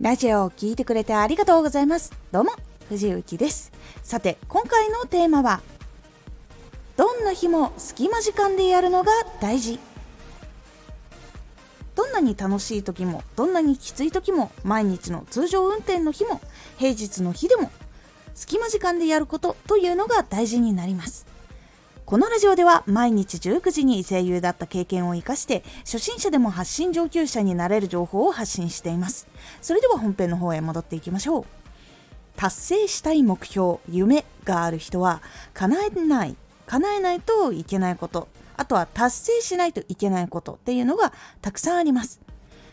ラジオを聴いてくれてありがとうございます。どうも、藤幸です。さて、今回のテーマは、どんな日も隙間時間でやるのが大事。どんなに楽しい時も、どんなにきつい時も、毎日の通常運転の日も、平日の日でも、隙間時間でやることというのが大事になります。このラジオでは毎日19時に声優だった経験を生かして初心者でも発信上級者になれる情報を発信しています。それでは本編の方へ戻っていきましょう。達成したい目標夢がある人は叶えない叶えないといけないことあとは達成しないといけないことっていうのがたくさんあります。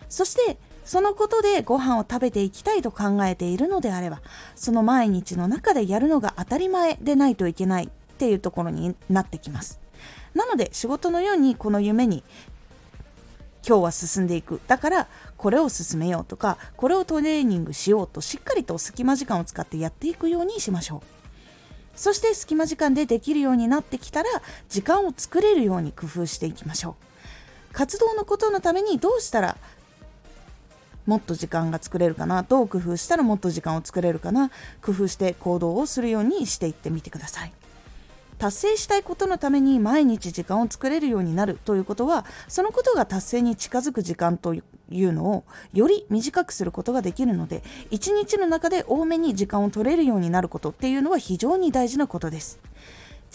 そしてそのことでご飯を食べていきたいと考えているのであればその毎日の中でやるのが当たり前でないといけない。っていうところになってきます。なので仕事のようにこの夢に今日は進んでいく。だからこれを進めようとかこれをトレーニングしようとしっかりと隙間時間を使ってやっていくようにしましょう。そして隙間時間でできるようになってきたら時間を作れるように工夫していきましょう。活動のことのためにどうしたらもっと時間が作れるかなどう工夫したらもっと時間を作れるかな工夫して行動をするようにしていってみてください。達成したいことのために毎日時間を作れるようになるということはそのことが達成に近づく時間というのをより短くすることができるので一日の中で多めに時間を取れるようになることっていうのは非常に大事なことです。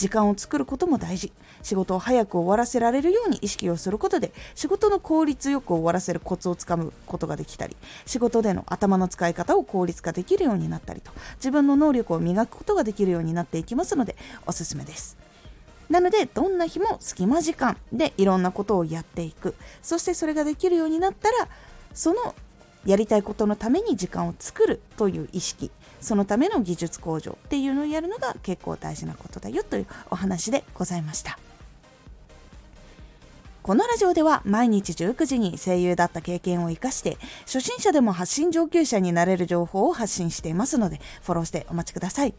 時間を作ることも大事。仕事を早く終わらせられるように意識をすることで仕事の効率よく終わらせるコツをつかむことができたり仕事での頭の使い方を効率化できるようになったりと自分の能力を磨くことができるようになっていきますのでおすすめです。なのでどんな日も隙間時間でいろんなことをやっていく。そしてそれができるようになったらそのやりたいことのために時間を作るという意識そのための技術向上っていうのをやるのが結構大事なことだよというお話でございましたこのラジオでは毎日19時に声優だった経験を生かして初心者でも発信上級者になれる情報を発信していますのでフォローしてお待ちください。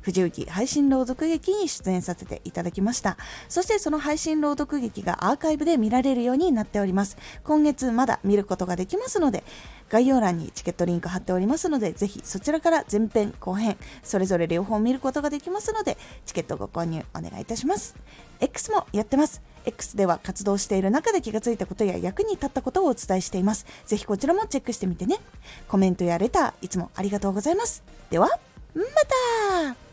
藤雪配信朗読劇に出演させていただきました。そしてその配信朗読劇がアーカイブで見られるようになっております。今月まだ見ることができますので、概要欄にチケットリンク貼っておりますので、ぜひそちらから前編後編、それぞれ両方見ることができますので、チケットご購入お願いいたします。X もやってます。X では活動している中で気がついたことや役に立ったことをお伝えしています。ぜひこちらもチェックしてみてね。コメントやレター、いつもありがとうございます。では、また